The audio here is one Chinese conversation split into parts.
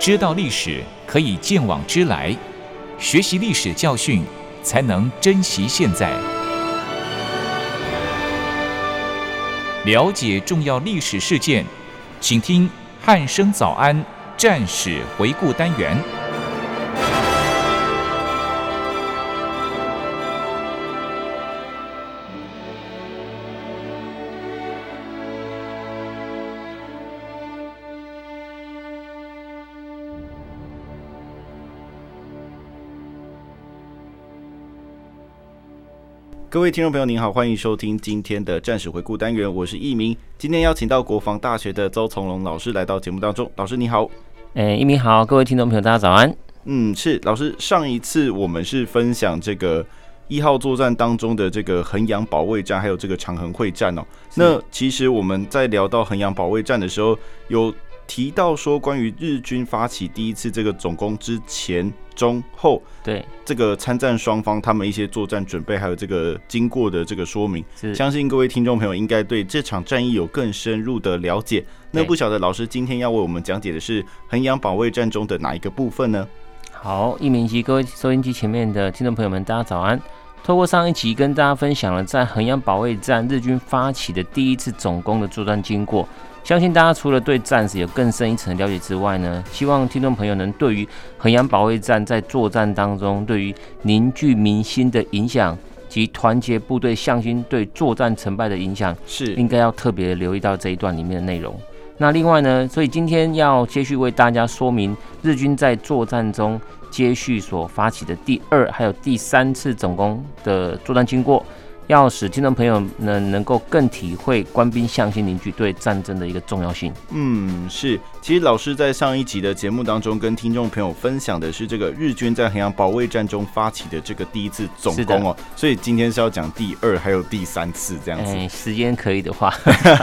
知道历史可以见往知来，学习历史教训才能珍惜现在。了解重要历史事件，请听汉声早安战史回顾单元。各位听众朋友，您好，欢迎收听今天的战史回顾单元，我是易明。今天邀请到国防大学的邹从龙老师来到节目当中，老师你好。哎，易明好，各位听众朋友，大家早安。嗯，是老师，上一次我们是分享这个一号作战当中的这个衡阳保卫战，还有这个长衡会战哦。那其实我们在聊到衡阳保卫战的时候，有。提到说，关于日军发起第一次这个总攻之前、中、后，对这个参战双方他们一些作战准备，还有这个经过的这个说明，相信各位听众朋友应该对这场战役有更深入的了解。那不晓得老师今天要为我们讲解的是衡阳保卫战中的哪一个部分呢？好，一鸣及各位收音机前面的听众朋友们，大家早安。透过上一集跟大家分享了在衡阳保卫战日军发起的第一次总攻的作战经过。相信大家除了对战士有更深一层的了解之外呢，希望听众朋友能对于衡阳保卫战在作战当中对于凝聚民心的影响及团结部队向心对作战成败的影响，是应该要特别留意到这一段里面的内容。那另外呢，所以今天要接续为大家说明日军在作战中接续所发起的第二还有第三次总攻的作战经过。要使听众朋友呢能够更体会官兵向心凝聚对战争的一个重要性。嗯，是。其实老师在上一集的节目当中跟听众朋友分享的是这个日军在衡阳保卫战中发起的这个第一次总攻哦，所以今天是要讲第二还有第三次这样子。欸、时间可以的话，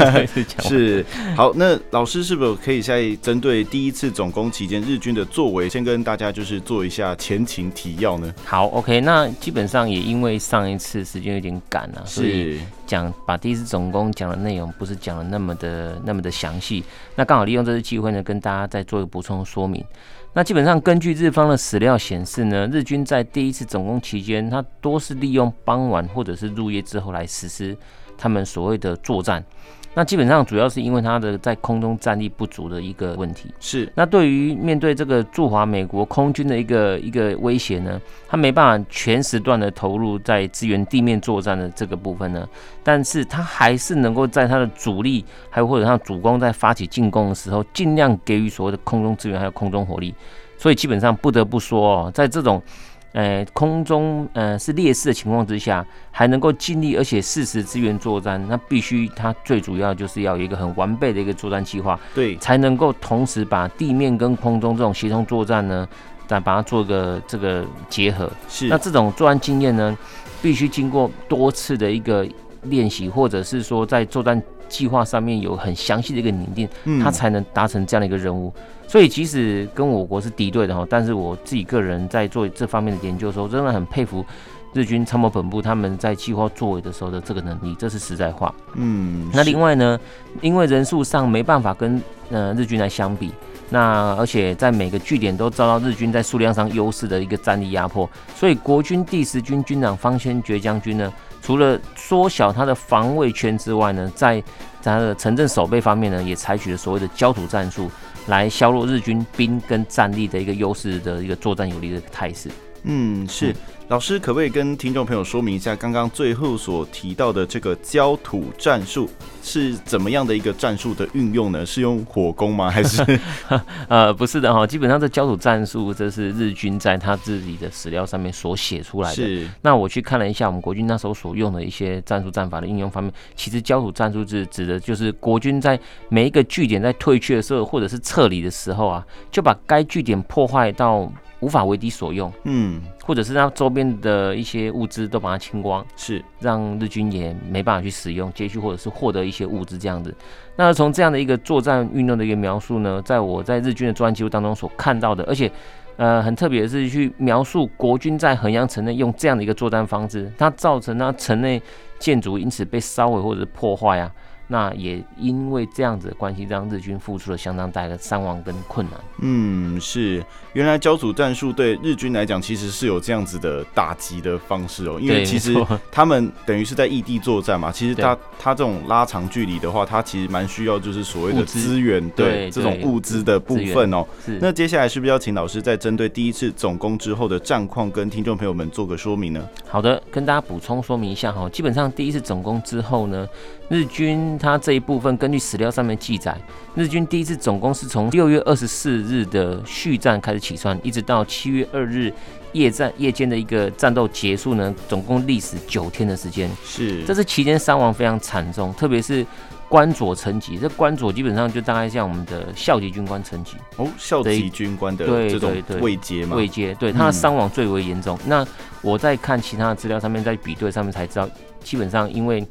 是。好，那老师是不是可以在针对第一次总攻期间日军的作为，先跟大家就是做一下前情提要呢？好，OK，那基本上也因为上一次时间有点赶。所以讲把第一次总攻讲的内容不是讲的那么的那么的详细，那刚好利用这次机会呢，跟大家再做一个补充说明。那基本上根据日方的史料显示呢，日军在第一次总攻期间，他多是利用傍晚或者是入夜之后来实施他们所谓的作战。那基本上主要是因为他的在空中战力不足的一个问题。是。那对于面对这个驻华美国空军的一个一个威胁呢，他没办法全时段的投入在支援地面作战的这个部分呢，但是他还是能够在他的主力还有或者他主攻在发起进攻的时候，尽量给予所谓的空中支援还有空中火力。所以基本上不得不说哦，在这种。呃，空中呃是劣势的情况之下，还能够尽力而且适时支援作战，那必须它最主要就是要有一个很完备的一个作战计划，对，才能够同时把地面跟空中这种协同作战呢，再把它做个这个结合。是，那这种作战经验呢，必须经过多次的一个练习，或者是说在作战计划上面有很详细的一个拟定，他才能达成这样的一个任务。所以即使跟我国是敌对的哈，但是我自己个人在做这方面的研究的时候，真的很佩服日军参谋本部他们在计划作为的时候的这个能力，这是实在话。嗯，那另外呢，因为人数上没办法跟呃日军来相比，那而且在每个据点都遭到日军在数量上优势的一个战力压迫，所以国军第十军军长方先觉将军呢，除了缩小它的防卫圈之外呢，在在他的城镇守备方面呢，也采取了所谓的焦土战术。来削弱日军兵跟战力的一个优势的一个作战有利的态势。嗯，是。老师可不可以跟听众朋友说明一下，刚刚最后所提到的这个焦土战术是怎么样的一个战术的运用呢？是用火攻吗？还是呃，不是的哈，基本上这焦土战术这是日军在他自己的史料上面所写出来的。是。那我去看了一下我们国军那时候所用的一些战术战法的应用方面，其实焦土战术是指的就是国军在每一个据点在退却的时候，或者是撤离的时候啊，就把该据点破坏到。无法为敌所用，嗯，或者是让周边的一些物资都把它清光，是让日军也没办法去使用，接续或者是获得一些物资这样子。那从这样的一个作战运动的一个描述呢，在我在日军的作战记录当中所看到的，而且呃很特别的是去描述国军在衡阳城内用这样的一个作战方式，它造成它城内建筑因此被烧毁或者破坏啊。那也因为这样子的关系，让日军付出了相当大的伤亡跟困难。嗯，是，原来焦土战术对日军来讲其实是有这样子的打击的方式哦，因为其实他们等于是在异地作战嘛，其实他他这种拉长距离的话，他其实蛮需要就是所谓的资源，对这种物资的部分哦。是。那接下来是不是要请老师再针对第一次总攻之后的战况跟听众朋友们做个说明呢？好的，跟大家补充说明一下哈，基本上第一次总攻之后呢。日军他这一部分根据史料上面记载，日军第一次总攻是从六月二十四日的续战开始起算，一直到七月二日夜战夜间的一个战斗结束呢，总共历时九天的时间。是，这是期间伤亡非常惨重，特别是关佐层级，这关佐基本上就大概像我们的校级军官层级哦，校级军官的这种位阶嘛，位阶对他的伤亡最为严重。嗯、那我在看其他的资料上面，在比对上面才知道，基本上因为。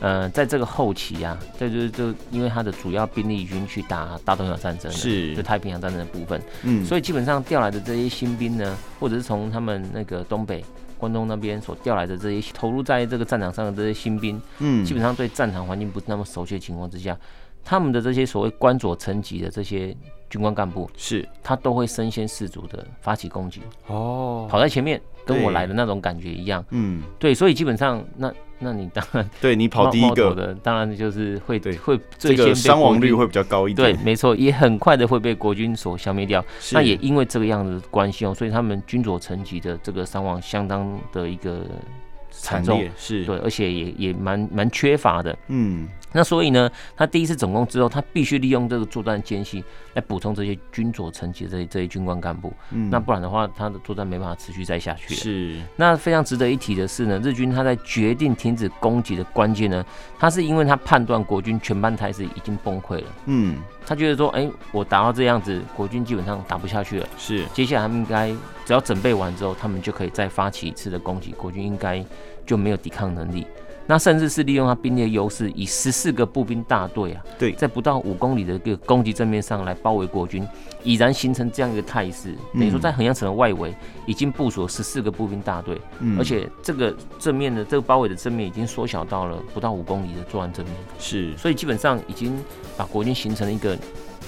呃，在这个后期啊，这就是就因为他的主要兵力已经去打大东亚战争了，是。就太平洋战争的部分，嗯，所以基本上调来的这些新兵呢，或者是从他们那个东北关东那边所调来的这些投入在这个战场上的这些新兵，嗯，基本上对战场环境不是那么熟悉的情况之下，他们的这些所谓官佐层级的这些军官干部，是。他都会身先士卒的发起攻击，哦，跑在前面，跟我来的那种感觉一样，嗯，对，所以基本上那。那你当然 对你跑第一个的，当然就是会对会最先伤亡率会比较高一点。对，没错，也很快的会被国军所消灭掉。那也因为这个样子的关系哦，所以他们军佐层级的这个伤亡相当的一个惨重，是对，而且也也蛮蛮缺乏的。嗯。那所以呢，他第一次总攻之后，他必须利用这个作战间隙来补充这些军佐层级的这些这些军官干部。嗯，那不然的话，他的作战没办法持续再下去了。是。那非常值得一提的是呢，日军他在决定停止攻击的关键呢，他是因为他判断国军全班态势已经崩溃了。嗯，他觉得说，哎、欸，我打到这样子，国军基本上打不下去了。是。接下来他们应该只要准备完之后，他们就可以再发起一次的攻击，国军应该就没有抵抗能力。那甚至是利用他兵力的优势，以十四个步兵大队啊，对，在不到五公里的一个攻击正面上来包围国军，已然形成这样一个态势。等于说，在衡阳城的外围已经部署了十四个步兵大队，嗯，而且这个正面的这个包围的正面已经缩小到了不到五公里的作战正面，是，所以基本上已经把国军形成了一个。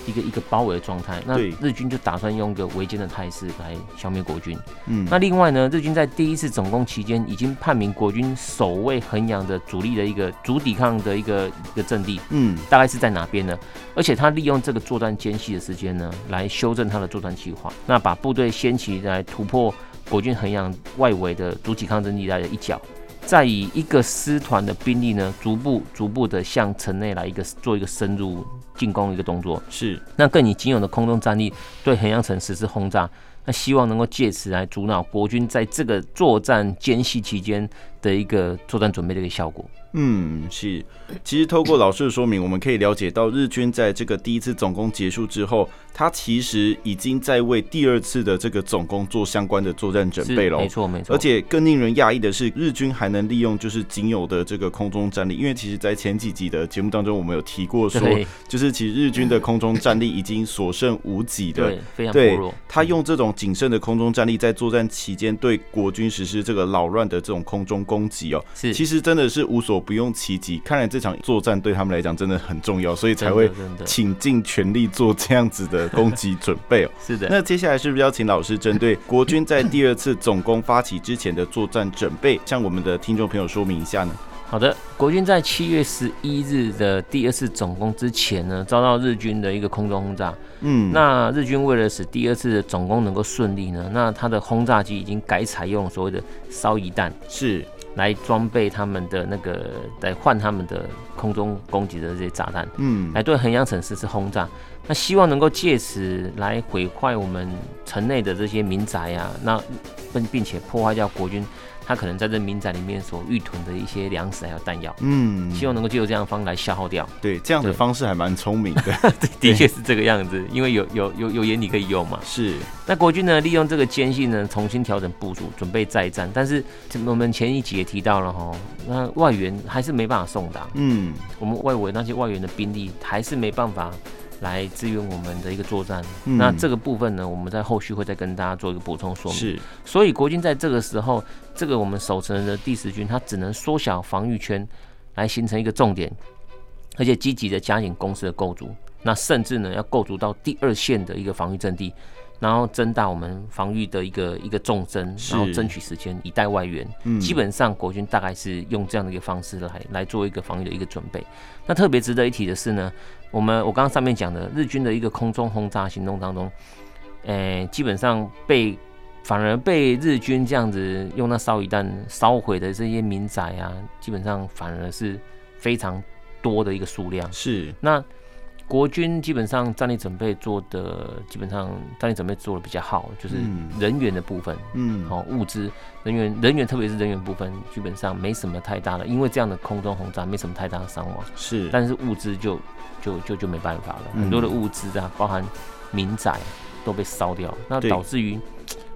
一个一个包围的状态，那日军就打算用一个围歼的态势来消灭国军。嗯，那另外呢，日军在第一次总攻期间已经判明国军守卫衡阳的主力的一个主抵抗的一个一个阵地，嗯，大概是在哪边呢？而且他利用这个作战间隙的时间呢，来修正他的作战计划，那把部队先期来突破国军衡阳外围的主抵抗阵地带的一角。再以一个师团的兵力呢，逐步逐步的向城内来一个做一个深入进攻一个动作，是。那更以仅有的空中战力对衡阳城实施轰炸，那希望能够借此来阻挠国军在这个作战间隙期间的一个作战准备的一个效果。嗯，是。其实透过老师的说明，我们可以了解到，日军在这个第一次总攻结束之后，他其实已经在为第二次的这个总攻做相关的作战准备了。没错，没错。而且更令人讶异的是，日军还能利用就是仅有的这个空中战力，因为其实，在前几集的节目当中，我们有提过说，就是其实日军的空中战力已经所剩无几的，对，非常薄弱。他用这种仅剩的空中战力，在作战期间对国军实施这个扰乱的这种空中攻击哦，是，其实真的是无所不用奇迹。看来这场作战对他们来讲真的很重要，所以才会倾尽全力做这样子的攻击准备哦。是的，那接下来是不是要请老师针对国军在第二次总攻发起之前的作战准备，向我们的听众朋友说明一下呢？好的，国军在七月十一日的第二次总攻之前呢，遭到日军的一个空中轰炸。嗯，那日军为了使第二次的总攻能够顺利呢，那他的轰炸机已经改采用所谓的烧夷弹，是。来装备他们的那个，来换他们的空中攻击的这些炸弹，嗯，来对衡阳城实施轰炸。那希望能够借此来毁坏我们城内的这些民宅啊，那并并且破坏掉国军。他可能在这民宅里面所预囤的一些粮食还有弹药，嗯，希望能够借由这样的方式来消耗掉。对，这样的方式还蛮聪明的。对，的确是这个样子，因为有有有有眼你可以用嘛。是。那国军呢，利用这个间隙呢，重新调整部署，准备再战。但是我们前一集也提到了哈，那外援还是没办法送达。嗯，我们外围那些外援的兵力还是没办法。来支援我们的一个作战，嗯，那这个部分呢，我们在后续会再跟大家做一个补充说明。是，所以国军在这个时候，这个我们守城的第十军，它只能缩小防御圈，来形成一个重点，而且积极的加紧工事的构筑，那甚至呢要构筑到第二线的一个防御阵地。然后增大我们防御的一个一个纵深，然后争取时间以待外援。嗯，基本上国军大概是用这样的一个方式来来做一个防御的一个准备。那特别值得一提的是呢，我们我刚刚上面讲的日军的一个空中轰炸行动当中，诶，基本上被反而被日军这样子用那烧夷弹烧毁的这些民宅啊，基本上反而是非常多的一个数量。是那。国军基本上战力准备做的，基本上战力准备做的比较好，就是人员的部分，嗯，好物资人员人员特别是人员部分，基本上没什么太大的，因为这样的空中轰炸没什么太大的伤亡，是，但是物资就就就就没办法了，很多的物资啊，包含民宅都被烧掉，那导致于。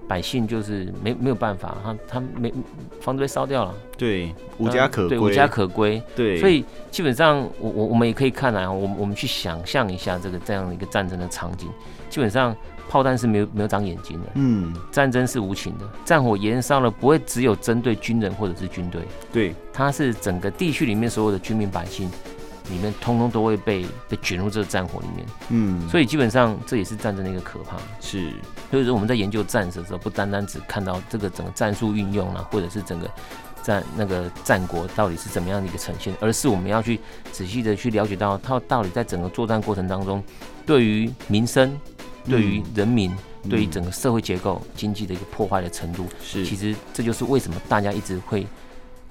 百姓就是没没有办法，他他没房子被烧掉了，对，无家可归，对，无家可归，对，所以基本上我我我们也可以看来，我我们去想象一下这个这样的一个战争的场景，基本上炮弹是没有没有长眼睛的，嗯，战争是无情的，战火延烧了不会只有针对军人或者是军队，对，它是整个地区里面所有的居民百姓。里面通通都会被被卷入这个战火里面，嗯，所以基本上这也是战争的一个可怕。是，所以说我们在研究战史的时候，不单单只看到这个整个战术运用啊，或者是整个战那个战国到底是怎么样的一个呈现，而是我们要去仔细的去了解到它到底在整个作战过程当中，对于民生、对于人民、嗯、对于整个社会结构、经济的一个破坏的程度。是，其实这就是为什么大家一直会，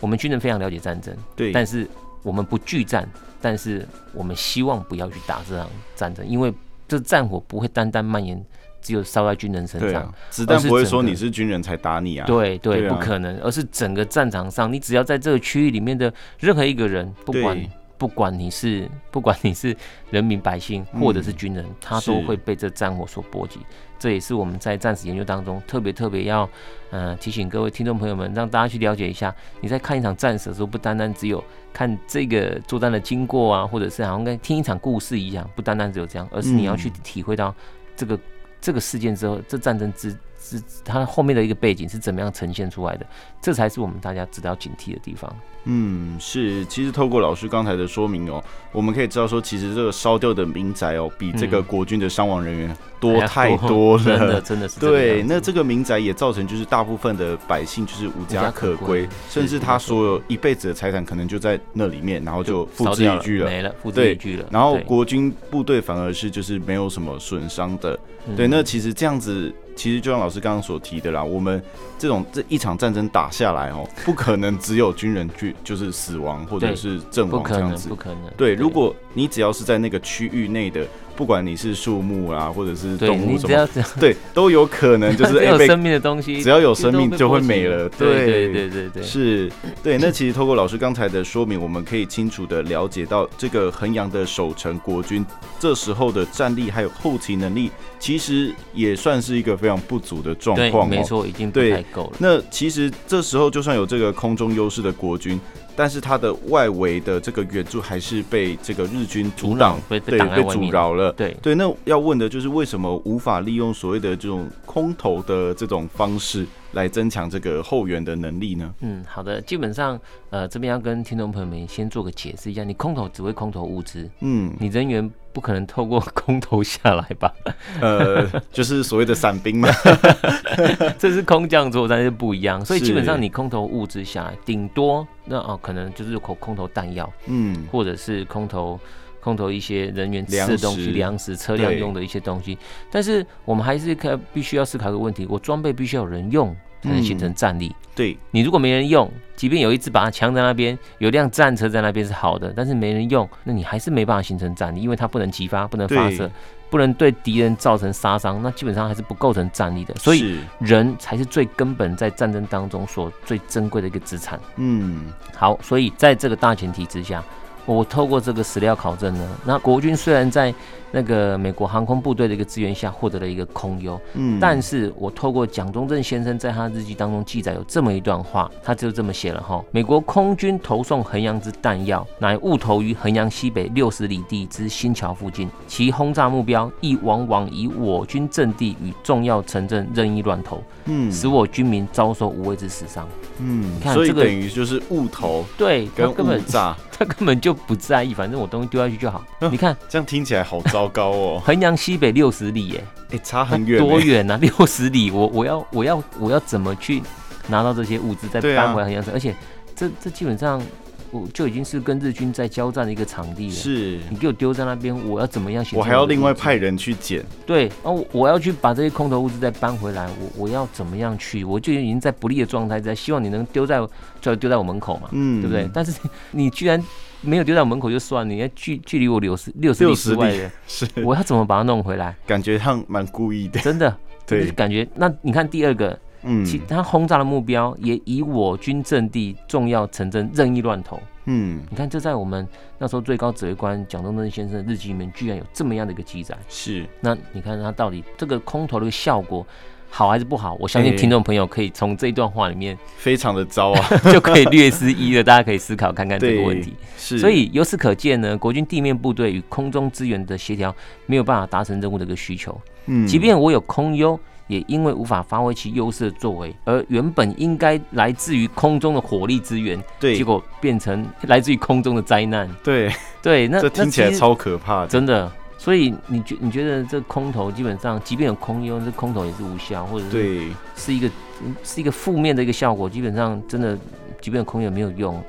我们军人非常了解战争，对，但是。我们不惧战，但是我们希望不要去打这场战争，因为这战火不会单单蔓延，只有烧在军人身上，啊、子弹不会说你是军人才打你啊，对对，对，不可能，而是整个战场上，你只要在这个区域里面的任何一个人，不管。不管你是 不管你是人民百姓或者是军人，嗯、他都会被这战火所波及。这也是我们在战史研究当中特别特别要嗯提醒各位听众朋友们，让大家去了解一下。你在看一场战史的时候，不单单只有看这个作战的经过啊，或者是好像跟听一场故事一样，不单单只有这样，而是你要去体会到这个、这个事件之后，这战争之。是它后面的一个背景是怎么样呈现出来的？这才是我们大家值得要警惕的地方。嗯，是。其实透过老师刚才的说明哦，我们可以知道说，其实这个烧掉的民宅哦，比这个国军的伤亡人员多太多了。真的，真的是。对，那这个民宅也造成就是大部分的百姓就是无家可归，甚至他所有一辈子的财产可能就在那里面，然后就付之一炬了，没了，付之一炬了。然后国军部队反而是就是没有什么损伤的。对，那其实这样子。其实就像老师刚刚所提的啦，我们这种这一场战争打下来哦，不可能只有军人去就是死亡或者是阵亡这样子，不可能。对，如果你只要是在那个区域内的。不管你是树木啊，或者是动物什么，对，都有可能 就是有生命的东西，只要有生命就会没了。对对对对对，是，对。那其实透过老师刚才的说明，我们可以清楚的了解到，这个衡阳的守城国军这时候的战力还有后勤能力，其实也算是一个非常不足的状况。没错，已经不太够了。那其实这时候就算有这个空中优势的国军。但是它的外围的这个援助还是被这个日军阻挡，对，被阻挠了。对对，那要问的就是为什么无法利用所谓的这种空投的这种方式来增强这个后援的能力呢？嗯，好的，基本上呃这边要跟听众朋友们先做个解释一下，你空投只会空投物资，嗯，你人员。不可能透过 空投下来吧？呃，就是所谓的散兵嘛，这是空降作战是不一样，所以基本上你空投物资下来，顶多那哦，可能就是空空投弹药，嗯，或者是空投空投一些人员吃的东西、粮食、车辆用的一些东西。但是我们还是可必须要思考一个问题：我装备必须要有人用。才能形成战力。嗯、对，你如果没人用，即便有一支把它枪在那边，有辆战车在那边是好的，但是没人用，那你还是没办法形成战力，因为它不能激发，不能发射，不能对敌人造成杀伤，那基本上还是不构成战力的。所以人才是最根本在战争当中所最珍贵的一个资产。嗯，好，所以在这个大前提之下。我透过这个史料考证呢，那国军虽然在那个美国航空部队的一个支援下获得了一个空优。嗯，但是我透过蒋中正先生在他日记当中记载有这么一段话，他就这么写了哈：美国空军投送衡阳之弹药，乃误投于衡阳西北六十里地之新桥附近，其轰炸目标亦往往以我军阵地与重要城镇任意乱投，嗯，使我军民遭受无谓之死伤。嗯，你看这个等于就是误投，对，跟误炸，他根本就不在意，反正我东西丢下去就好。你看这样听起来好糟糕哦。衡阳西北六十里，哎，哎，差很远，多远啊？六十里，我我要我要我要怎么去拿到这些物资，再搬回衡阳城？而且这这基本上。我就已经是跟日军在交战的一个场地了。是，你给我丢在那边，我要怎么样？我还要另外派人去捡。对，然后我要去把这些空投物资再搬回来，我我要怎么样去？我就已经在不利的状态，在希望你能丢在，就丢在我门口嘛，嗯，对不对？但是你居然没有丢在我门口就算了，你要距距离我六十六十里之外的，是，我要怎么把它弄回来？感觉上蛮故意的，真的，对，感觉那你看第二个。嗯，其他轰炸的目标也以我军阵地重要城镇任意乱投。嗯，你看，这在我们那时候最高指挥官蒋中正先生的日记里面，居然有这么样的一个记载。是，那你看他到底这个空投的效果好还是不好？我相信听众朋友可以从这一段话里面，非常的糟啊，就可以略知一了。大家可以思考看看这个问题。是，所以由此可见呢，国军地面部队与空中资源的协调没有办法达成任务的一个需求。嗯，即便我有空优。也因为无法发挥其优势的作为，而原本应该来自于空中的火力资源，对，结果变成来自于空中的灾难。对对，那这听起来超可怕的，真的。所以你觉你觉得这空投基本上，即便有空优，这空投也是无效，或者是对，是一个是一个负面的一个效果。基本上真的，即便有空优也没有用。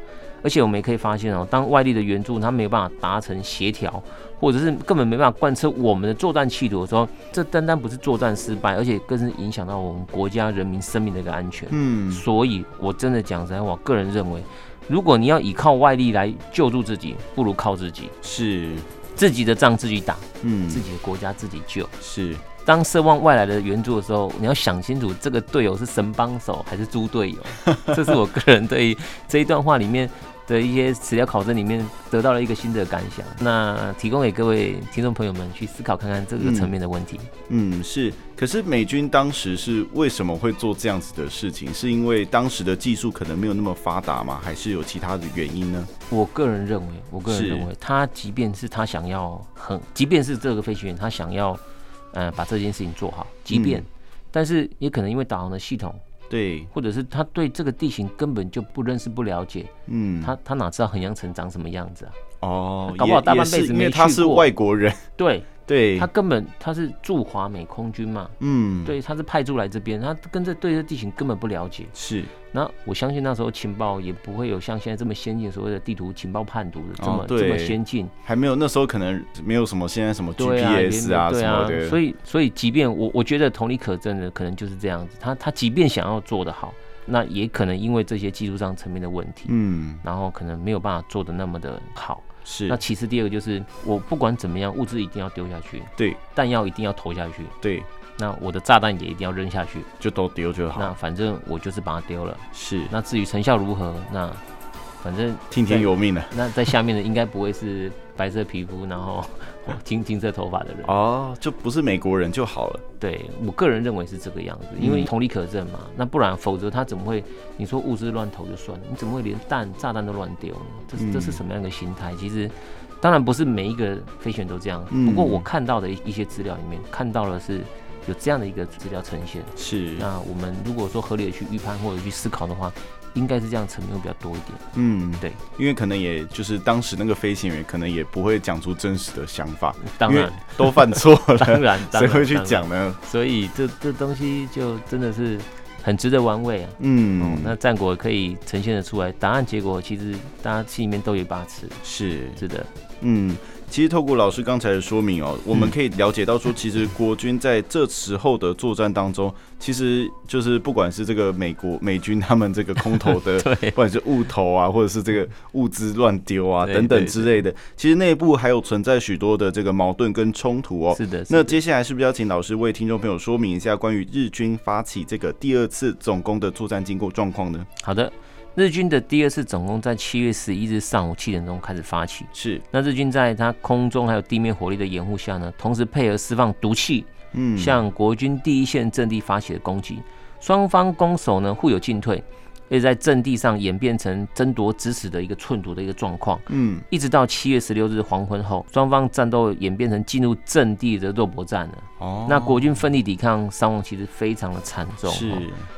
而且我们也可以发现哦，当外力的援助它没有办法达成协调，或者是根本没办法贯彻我们的作战企图的时候，这单单不是作战失败，而且更是影响到我们国家人民生命的一个安全。嗯，所以我真的讲实在话，我个人认为，如果你要依靠外力来救助自己，不如靠自己。是，自己的仗自己打，嗯，自己的国家自己救。是，当奢望外来的援助的时候，你要想清楚，这个队友是神帮手还是猪队友。这是我个人对于这一段话里面。的一些史料考证里面得到了一个新的感想，那提供给各位听众朋友们去思考看看这个层面的问题。嗯，嗯，是。可是美军当时是为什么会做这样子的事情？是因为当时的技术可能没有那么发达吗？还是有其他的原因呢？我个人认为，我个人认为，他即便是他想要很，即便是这个飞行员他想要，呃，把这件事情做好，即便，嗯，但是也可能因为导航的系统。对，或者是他对这个地形根本就不认识、不了解，嗯，他他哪知道衡阳城长什么样子啊？哦，搞不好大半辈子没去过，因为他是外国人，对。对，他根本他是驻华美空军嘛，嗯，对，他是派驻来这边，他跟这对这地形根本不了解。是，那我相信那时候情报也不会有像现在这么先进，所谓的地图情报判读的这么、哦、这么先进，还没有那时候可能没有什么现在什么 GPS 啊，对啊，什么的。所以所以即便我我觉得同理可证的可能就是这样子，他他即便想要做得好，那也可能因为这些技术上层面的问题，嗯，然后可能没有办法做的那么的好。是，那其次第二个就是，我不管怎么样，物资一定要丢下去，对，弹药一定要投下去，对，那我的炸弹也一定要扔下去，就都丢就好。那反正我就是把它丢了，是。那至于成效如何，那反正听天由命了。那在下面的应该不会是白色皮肤，然后。金金色头发的人哦，就不是美国人就好了。对，我个人认为是这个样子，因为同理可证嘛。那不然，否则他怎么会？你说物资乱投就算了，你怎么会连弹炸弹都乱丢呢？这是这是什么样的心态？其实，当然不是每一个飞行员都这样。不过我看到的一一些资料里面，看到了是有这样的一个资料呈现。是。那我们如果说合理的去预判或者去思考的话。应该是这样，层面会比较多一点。嗯，对，因为可能也就是当时那个飞行员可能也不会讲出真实的想法，当然都犯错了，当然谁会去讲呢？所以这这东西就真的是很值得玩味啊。嗯，哦、那战果可以呈现的出来，答案结果其实大家心里面都有一把尺。是，是的，嗯。其实透过老师刚才的说明哦，我们可以了解到说，其实国军在这时候的作战当中，其实就是不管是这个美国美军他们这个空投的，不管是误投啊，或者是这个物资乱丢啊等等之类的，其实内部还有存在许多的这个矛盾跟冲突哦。是的。那接下来是不是要请老师为听众朋友说明一下关于日军发起这个第二次总攻的作战经过状况呢？好的。日军的第二次总攻在七月十一日上午七点钟开始发起。是，那日军在他空中还有地面火力的掩护下呢，同时配合释放毒气，嗯，向国军第一线阵地发起了攻击。双方攻守呢互有进退。也在阵地上演变成争夺咫尺的一个寸土的一个状况，嗯，一直到七月十六日黄昏后，双方战斗演变成进入阵地的肉搏战了。哦，那国军奋力抵抗，伤亡其实非常的惨重。是，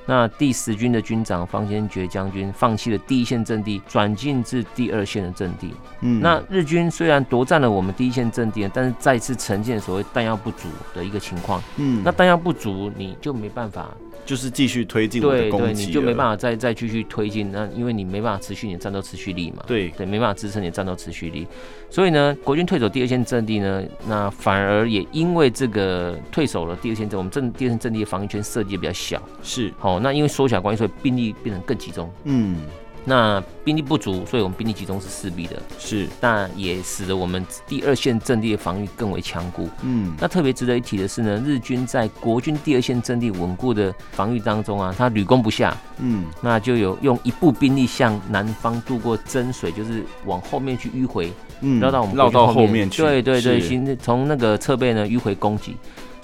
那第十军的军长方先觉将军放弃了第一线阵地，转进至第二线的阵地。嗯，那日军虽然夺占了我们第一线阵地，但是再次呈现所谓弹药不足的一个情况。嗯，那弹药不足，你就没办法。就是继续推进我的攻击，对对，你就没办法再再继续推进。那因为你没办法持续你的战斗持续力嘛，对对，没办法支撑你的战斗持续力。所以呢，国军退守第二线阵地呢，那反而也因为这个退守了第二线阵，我们阵第二线阵地的防御圈设计也比较小，是好，那因为缩小关系，所以兵力变成更集中。嗯。那兵力不足，所以我们兵力集中是势必的，是，那也使得我们第二线阵地的防御更为强固。嗯，那特别值得一提的是呢，日军在国军第二线阵地稳固的防御当中啊，他屡攻不下。嗯，那就有用一部兵力向南方渡过真水，就是往后面去迂回，嗯，绕到我们绕到后面去。对对对，行，从那个侧背呢迂回攻击。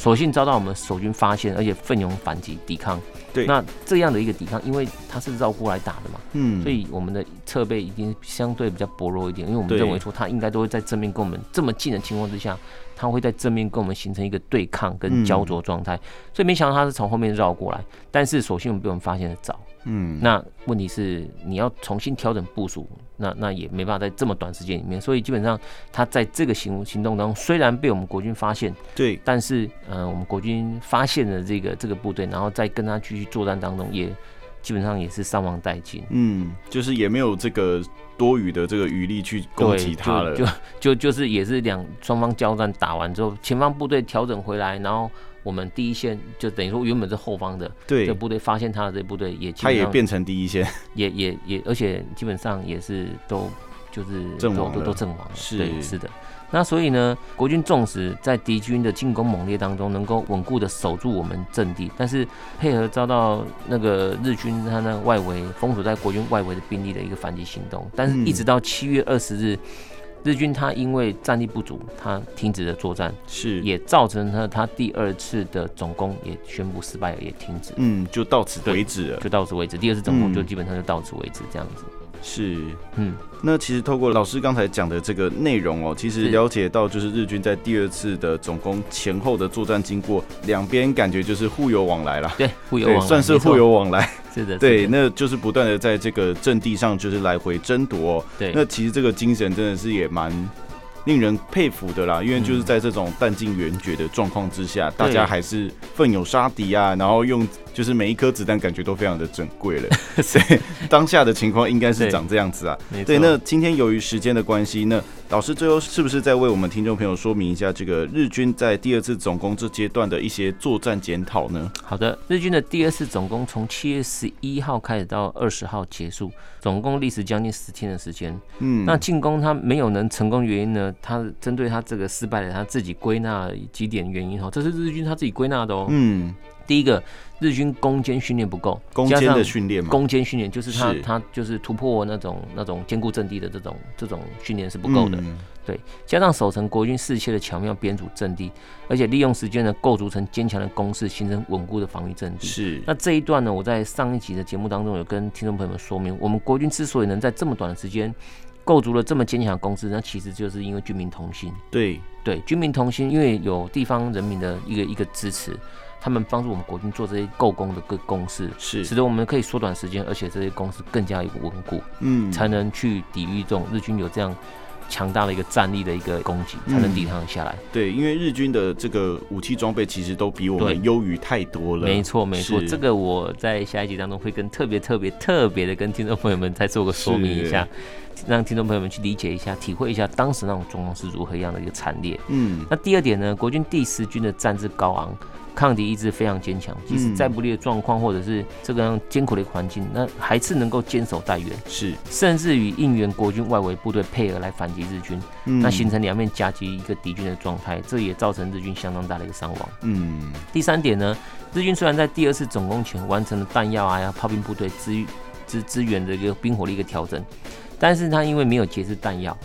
所幸遭到我们守军发现，而且奋勇反击抵抗。对，那这样的一个抵抗，因为他是绕过来打的嘛，嗯，所以我们的侧背已经相对比较薄弱一点，因为我们认为说他应该都会在正面跟我们这么近的情况之下，他会在正面跟我们形成一个对抗跟焦灼状态，所以没想到他是从后面绕过来，但是所幸我们被我们发现的早。嗯，那问题是你要重新调整部署，那那也没办法在这么短时间里面，所以基本上他在这个行行动当中，虽然被我们国军发现，对，但是呃，我们国军发现了这个这个部队，然后再跟他继续作战当中，也基本上也是伤亡殆尽。嗯，就是也没有这个多余的这个余力去攻击他了，就就就就是也是两双方交战打完之后，前方部队调整回来，然后。我们第一线就等于说原本是后方的，对，这部队发现他的这部队也，他也变成第一线，也也也，而且基本上也是都就是阵亡都都阵亡了，是对是的。那所以呢，国军纵使在敌军的进攻猛烈当中，能够稳固的守住我们阵地，但是配合遭到那个日军他那外围封锁在国军外围的兵力的一个反击行动，但是一直到七月二十日。日军他因为战力不足，他停止了作战，是也造成了他第二次的总攻也宣布失败了，也停止。嗯，就到此为止了，就到此为止。第二次总攻就基本上就到此为止，这样子。是，嗯，那其实透过老师刚才讲的这个内容哦，其实了解到就是日军在第二次的总攻前后的作战经过，两边感觉就是互有往来了。对，互有往来，算是互有往来。是的，对，那就是不断的在这个阵地上就是来回争夺。对，那其实这个精神真的是也蛮令人佩服的啦，因为就是在这种弹尽援绝的状况之下，大家还是奋勇杀敌啊，然后用就是每一颗子弹感觉都非常的珍贵了。所以当下的情况应该是长这样子啊。对，那今天由于时间的关系，那老师最后是不是再为我们听众朋友说明一下这个日军在第二次总攻这阶段的一些作战检讨呢？好的，日军的第二次总攻从七月十一号开始到二十号结束，总共历时将近十天的时间。嗯，那进攻他没有能成功原因呢？他针对他这个失败的，他自己归纳几点原因哈，这是日军他自己归纳的哦。嗯，第一个，日军攻坚训练不够，攻坚的训练，攻坚训练就是他是他就是突破那种那种坚固阵地的这种这种训练是不够的。嗯、对，加上守城国军士气的巧妙编组阵地，而且利用时间呢构筑成坚强的攻势，形成稳固的防御阵地。是。那这一段呢，我在上一集的节目当中有跟听众朋友们说明，我们国军之所以能在这么短的时间。构筑了这么坚强的攻势，那其实就是因为军民同心。对对，军民同心，因为有地方人民的一个一个支持，他们帮助我们国军做这些构工的个公式，是使得我们可以缩短时间，而且这些工事更加稳固，嗯，才能去抵御这种日军有这样。强大的一个战力的一个攻击，才能抵抗下来。嗯。对，因为日军的这个武器装备其实都比我们优于太多了。没错，没错，这个我在下一集当中会跟特别特别特别的跟听众朋友们再做个说明一下，让听众朋友们去理解一下、体会一下当时那种状况是如何样的一个惨烈。嗯，那第二点呢，国军第十军的战志高昂。抗敌意志非常坚强，即使再不利的状况或者是这个样艰苦的环境，那还是能够坚守待援，是。甚至与应援国军外围部队配合来反击日军，嗯、那形成两面夹击一个敌军的状态，这也造成日军相当大的一个伤亡。嗯，第三点呢，日军虽然在第二次总攻前完成了弹药啊、炮兵部队资资资资源的一个兵火的一个调整，但是他因为没有节制弹药，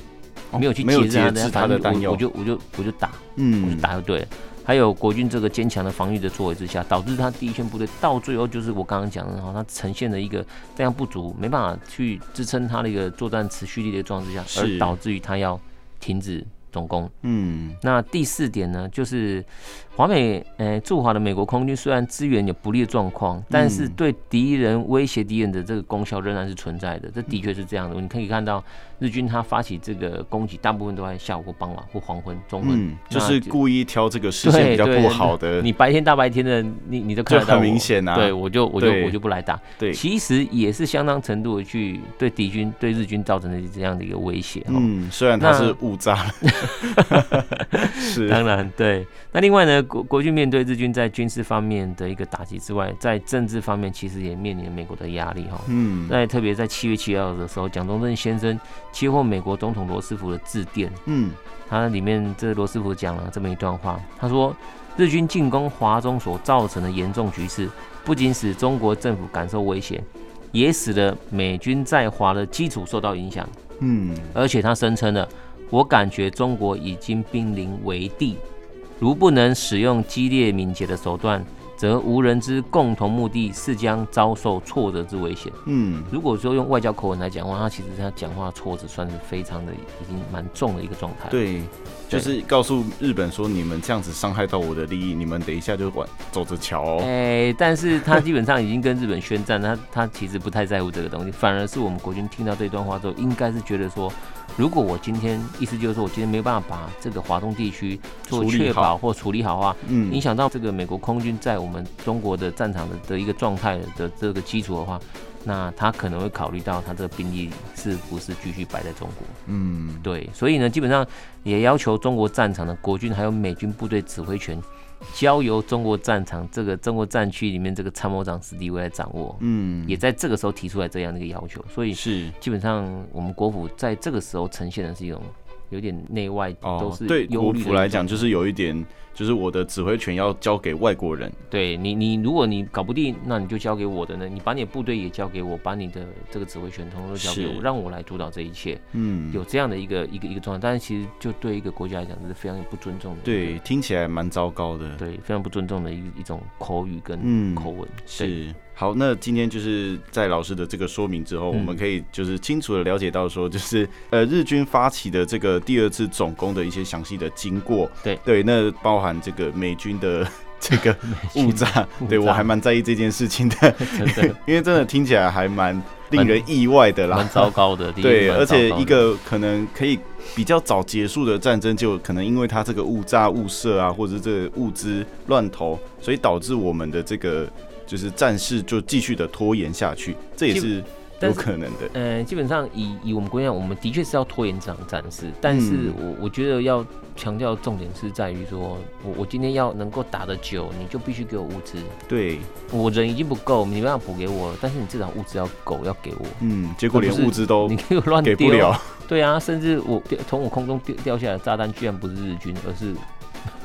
没有去节制他的弹药，我就我就我就打，嗯，我就打就对了。还有国军这个坚强的防御的作为之下，导致他第一线部队到最后就是我刚刚讲的哈，他呈现了一个非常不足，没办法去支撑他的一个作战持续力的状况之下，而导致于他要停止。总攻，嗯，那第四点呢，就是华美，呃，驻华的美国空军虽然资源有不利的状况，但是对敌人威胁敌人的这个功效仍然是存在的，这的确是这样的。你可以看到日军他发起这个攻击，大部分都在下午或傍晚或黄昏、中昏，嗯，就是故意挑这个时间比较不好的。你白天大白天的，你你都看得到，很明显啊。对，我就我就我就不来打。对，其实也是相当程度的去对敌军对日军造成的这样的一个威胁。嗯，虽然他是误炸。是，当然对。那另外呢，国国军面对日军在军事方面的一个打击之外，在政治方面其实也面临美国的压力哈。嗯，在特别在七月七号的时候，蒋中正先生接获美国总统罗斯福的致电。嗯，他里面这罗斯福讲了这么一段话，他说：“日军进攻华中所造成的严重局势，不仅使中国政府感受威胁，也使得美军在华的基础受到影响。”嗯，而且他声称了。我感觉中国已经濒临危地，如不能使用激烈敏捷的手段，则无人之共同目的是将遭受挫折之危险。嗯，如果说用外交口吻来讲的话，他其实他讲话挫折算是非常的已经蛮重的一个状态。对，就是告诉日本说，你们这样子伤害到我的利益，你们等一下就管走着瞧哦。哎，但是他基本上已经跟日本宣战，他他其实不太在乎这个东西，反而是我们国军听到这段话之后，应该是觉得说。如果我今天意思就是说，我今天没有办法把这个华东地区做确保或处理好的话，嗯，影响到这个美国空军在我们中国的战场的的一个状态的这个基础的话，那他可能会考虑到他这个兵力是不是继续摆在中国，嗯，对，所以呢，基本上也要求中国战场的国军还有美军部队指挥权。交由中国战场这个中国战区里面这个参谋长史迪威来掌握，嗯，也在这个时候提出来这样的一个要求，所以是。基本上我们国府在这个时候呈现的是一种有点内外都是、哦、对国府来讲就是有一点。就是我的指挥权要交给外国人，对你，你如果你搞不定，那你就交给我的呢。你把你的部队也交给我，把你的这个指挥权通通都交给我，让我来主导这一切。嗯，有这样的一个一个一个状态，但是其实就对一个国家来讲，是非常不尊重的。对，听起来蛮糟糕的。对，非常不尊重的一一种口语跟口吻。嗯、是。好，那今天就是在老师的这个说明之后，嗯、我们可以就是清楚的了解到说，就是 呃日军发起的这个第二次总攻的一些详细的经过。对对，那包含这个美军的 这个误炸，对我还蛮在意这件事情的，的，因为真的听起来还蛮令人意外的啦，蛮糟糕的。对，而且一个可能可以比较早结束的战争，就可能因为它这个误炸误射啊，或者是这个物资乱投，所以导致我们的这个。就是战事就继续的拖延下去，这也是有可能的。呃，基本上以以我们国家，我们的确是要拖延这场战事，但是我我觉得要强调重点是在于说，我我今天要能够打得久，你就必须给我物资。对，我人已经不够，你没办法补给我，但是你至少物资要够，要给我。嗯，结果连物资都你给我乱给不了。对啊，甚至我从我空中掉掉下来的炸弹，居然不是日军，而是。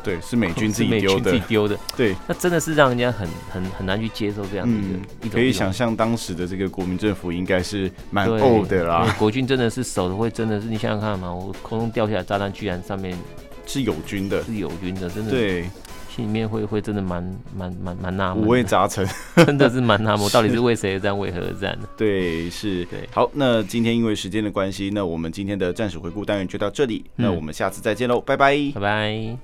对，是美军自己 丢的。自己丢的。对，那真的是让人家很很很难去接受这样的一个。嗯、可以想象当时的这个国民政府应该是蛮怄的啦。国军真的是守的会真的是，你想想看嘛，我空中掉下来炸弹，居然上面是友军的，是友军的，真的。对，心里面会会真的蛮蛮蛮蛮纳闷，五味杂陈，真的是蛮纳闷，到底是为谁而战，为何而战呢？对，是。对。好，那今天因为时间的关系，那我们今天的战史回顾单元就到这里，嗯、那我们下次再见喽，拜拜，拜拜。